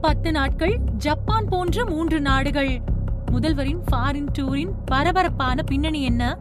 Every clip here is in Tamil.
பத்து நாட்கள் ஜப்பான் போன்ற மூன்று நாடுகள். முதல்வரின் ஃபாரின் டூரின் பரபரப்பான பின்னணி என்ன?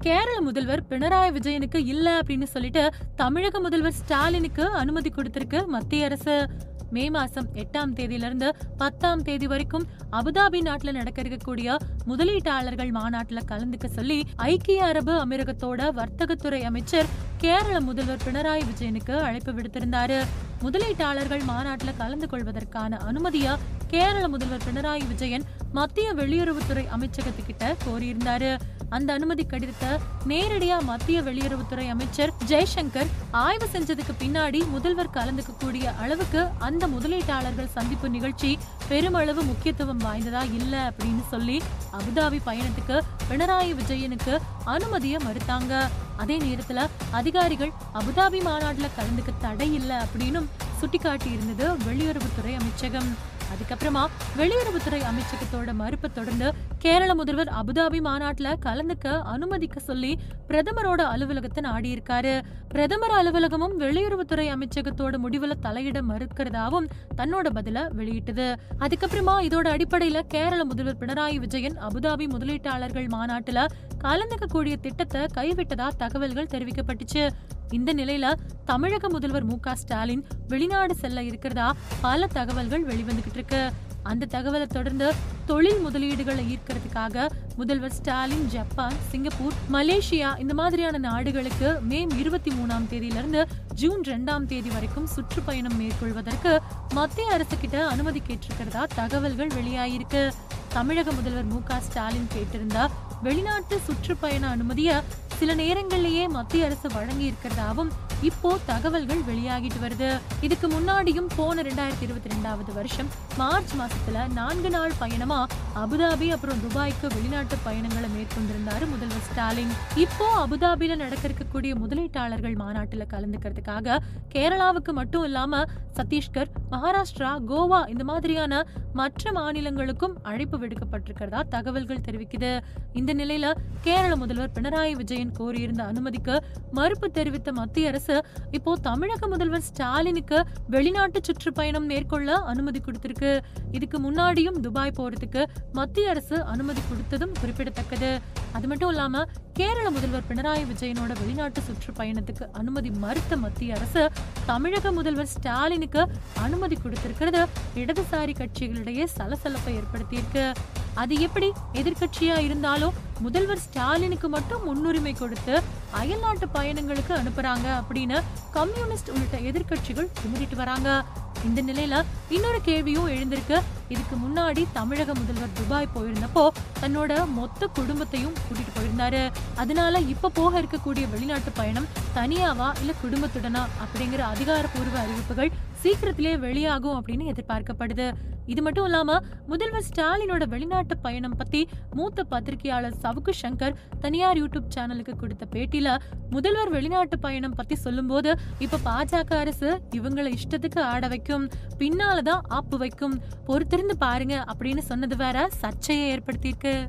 கேரள முதல்வர் பினராயி விஜயனுக்கு இல்ல அப்படின்னு சொல்லிட்டு தமிழக முதல்வர் ஸ்டாலினுக்கு அனுமதி கொடுத்திருக்கு மத்திய அரசு. மே மாசம் எட்டாம் தேதியில இருந்து பத்தாம் தேதி வரைக்கும் அபுதாபி நாட்டுல நடக்க இருக்கக்கூடிய முதலீட்டாளர்கள் மாநாட்டுல கலந்துக்க சொல்லி ஐக்கிய அரபு அமீரகத்தோட வர்த்தகத்துறை அமைச்சர் கேரள முதல்வர் பினராயி விஜயனுக்கு அழைப்பு விடுத்திருந்தாரு. முதலீட்டாளர்கள் மாநாட்டில் கலந்து கொள்வதற்கான அனுமதியா கேரள முதல்வர் பினராயி விஜயன் மத்திய வெளியுறவுத்துறை அமைச்சகத்துக்கிட்ட கோரியிருந்தாரு. அந்த அனுமதி கடிதத்தை நேரடியா மத்திய வெளியுறவுத்துறை அமைச்சர் ஜெய்சங்கர் ஆய்வு செஞ்சதுக்கு பின்னாடி முதல்வர் கலந்துக்க கூடிய அளவுக்கு அந்த முதலீட்டாளர்கள் சந்திப்பு நிகழ்ச்சி பெருமளவு முக்கியத்துவம் வாய்ந்ததா இல்ல அப்படின்னு சொல்லி அபுதாபி பயணத்துக்கு பினராயி விஜயனுக்கு அனுமதியை மறுத்தாங்க. அதே நேரத்துல அதிகாரிகள் அபுதாபி மாநாட்டுல கலந்துக்க தடை இல்ல அப்படின்னும் சுட்டிக்காட்டி இருந்தது வெளியுறவுத்துறை அமைச்சகம். அதுக்கப்புறமா வெளியுறவுத்துறை அமைச்சகத்தோட மறுப்பை தொடர்ந்து கேரள முதல்வர் அபுதாபி மாநாட்டுல கலந்துக்க அனுமதிக்க சொல்லி பிரதமரோட அலுவலகத்தை நாடி இருக்காரு பிரதமர் அலுவலகமும் வெளியுறவுத்துறை அமைச்சகத்தோட முடிவுல தலையிட மறுக்கிறதாவும் தன்னோட பதில வெளியிட்டது. அதுக்கப்புறமா இதோட அடிப்படையில கேரள முதல்வர் பினராயி விஜயன் அபுதாபி முதலீட்டாளர்கள் மாநாட்டுல கலந்துக்க கூடிய திட்டத்தை கைவிட்டதா தகவல்கள் தெரிவிக்கப்பட்டுச்சு. இந்த நிலையில தமிழக முதல்வர் மு ஸ்டாலின் வெளிநாடு செல்ல இருக்கிறதா பல தகவல்கள் வெளிவந்துகிட்டு இருக்கு. அந்த தகவலை தொடர்ந்து தொழில் முதலீடுகளை ஈர்க்கிறதுக்காக முதல்வர் ஸ்டாலின் ஜப்பான் சிங்கப்பூர் மலேசியா இந்த மாதிரியான நாடுகளுக்கு மே இருபத்தி மூணாம் தேதியிலிருந்து ஜூன் ரெண்டாம் தேதி வரைக்கும் சுற்றுப்பயணம் மேற்கொள்வதற்கு மத்திய அரசு கிட்ட அனுமதி கேட்டிருக்கிறதா தகவல்கள் வெளியாயிருக்கு. தமிழக முதல்வர் மு ஸ்டாலின் கேட்டிருந்தா வெளிநாட்டு சுற்றுப்பயண அனுமதிய சில நேரங்களிலேயே மத்திய அரசு வழங்கி இருக்கிறதாவும் இப்போ தகவல்கள் வெளியாகிட்டு வருது. இதுக்கு முன்னாடியும் போன ரெண்டாயிரத்தி இருபத்தி ரெண்டாவது வருஷம் மார்ச் மாசத்துல நான்கு நாள் பயணமா அபுதாபி அப்புறம் துபாய்க்கு வெளிநாட்டு பயணங்களை மேற்கொண்டிருந்தாரு முதல்வர் ஸ்டாலின். இப்போ அபுதாபியில நடக்க இருக்கக்கூடிய முதலீட்டாளர்கள் மாநாட்டுல கலந்துக்கிறதுக்காக கேரளாவுக்கு மட்டும் இல்லாம சத்தீஸ்கர் மகாராஷ்டிரா கோவா இந்த மாதிரியான மற்ற மாநிலங்களுக்கும் அழைப்பு விடுக்கப்பட்டிருக்கிறதா தகவல்கள் தெரிவிக்குது. இந்த நிலையில கேரள முதல்வர் பினராயி விஜயன் கோரியிருந்த அனுமதிக்கு மறுப்பு தெரிவித்த மத்திய அரசு இப்போ தமிழக முதல்வர் ஸ்டாலினுக்கு வெளிநாட்டு சுற்றுப்பயணம் மேற்கொள்ள அனுமதி கொடுத்திருக்கு. இதுக்கு முன்னாடியும் துபாய் போறதுக்கு மத்திய அரசு அனுமதி கொடுத்ததும் குறிப்பிடத்தக்கது. அது மட்டும் இல்லாம கேரள முதல்வர் பினராயி விஜயனோட வெளிநாட்டு சுற்றுப்பயணத்துக்கு அனுமதி மறுத்த மத்திய அரசு தமிழக முதல்வர் ஸ்டாலினுக்கு அனுமதி கொடுத்திருக்கிறது. இடதுசாரி கட்சிகளிடையே சலசலப்பை ஏற்படுத்தியிருக்கு. அது எப்படி எதிர்கட்சியா இருந்தாலும் முதல்வர் ஸ்டாலினுக்கு மட்டும் முன்னுரிமை கொடுத்து அயல்நாட்டு பயணங்களுக்கு அனுப்புறாங்க அப்படின்னு கம்யூனிஸ்ட் உள்ளிட்ட எதிர்க்கட்சிகள் குமுறிட்டு வராங்க. இந்த நிலையில இன்னொரு கேள்வியும் எழுந்திருக்கு. இதுக்கு முன்னாடி தமிழக முதல்வர் துபாய் போயிருந்தப்போ தன்னோட மொத்த குடும்பத்தையும் கூட்டிட்டு போயிருந்தாரு. அதனால இப்ப போக இருக்கக்கூடிய வெளிநாட்டு பயணம் தனியாவா இல்ல குடும்பத்துடனா அப்படிங்கிற அதிகாரப்பூர்வ அறிவிப்புகள் சீக்கிரத்திலே வெளியாகும் அப்படின்னு எதிர்பார்க்கப்படுது. இது மட்டும் இல்லாம முதல்வர் ஸ்டாலினோட வெளிநாட்டு பயணம் பத்தி மூத்த பத்திரிகையாளர் சவுக்கு சங்கர் தனியார் யூடியூப் சேனலுக்கு கொடுத்த பேட்டியில முதல்வர் வெளிநாட்டு பயணம் பத்தி சொல்லும்போது இப்ப பாஜக அரசு இவங்களை இஷ்டத்துக்கு ஆட வைக்கும் பின்னாலதான் ஆப்பு வைக்கும் பொறுத்திருந்து பாருங்க அப்படின்னு சொன்னது வேற சர்ச்சையை ஏற்படுத்தியிருக்கு.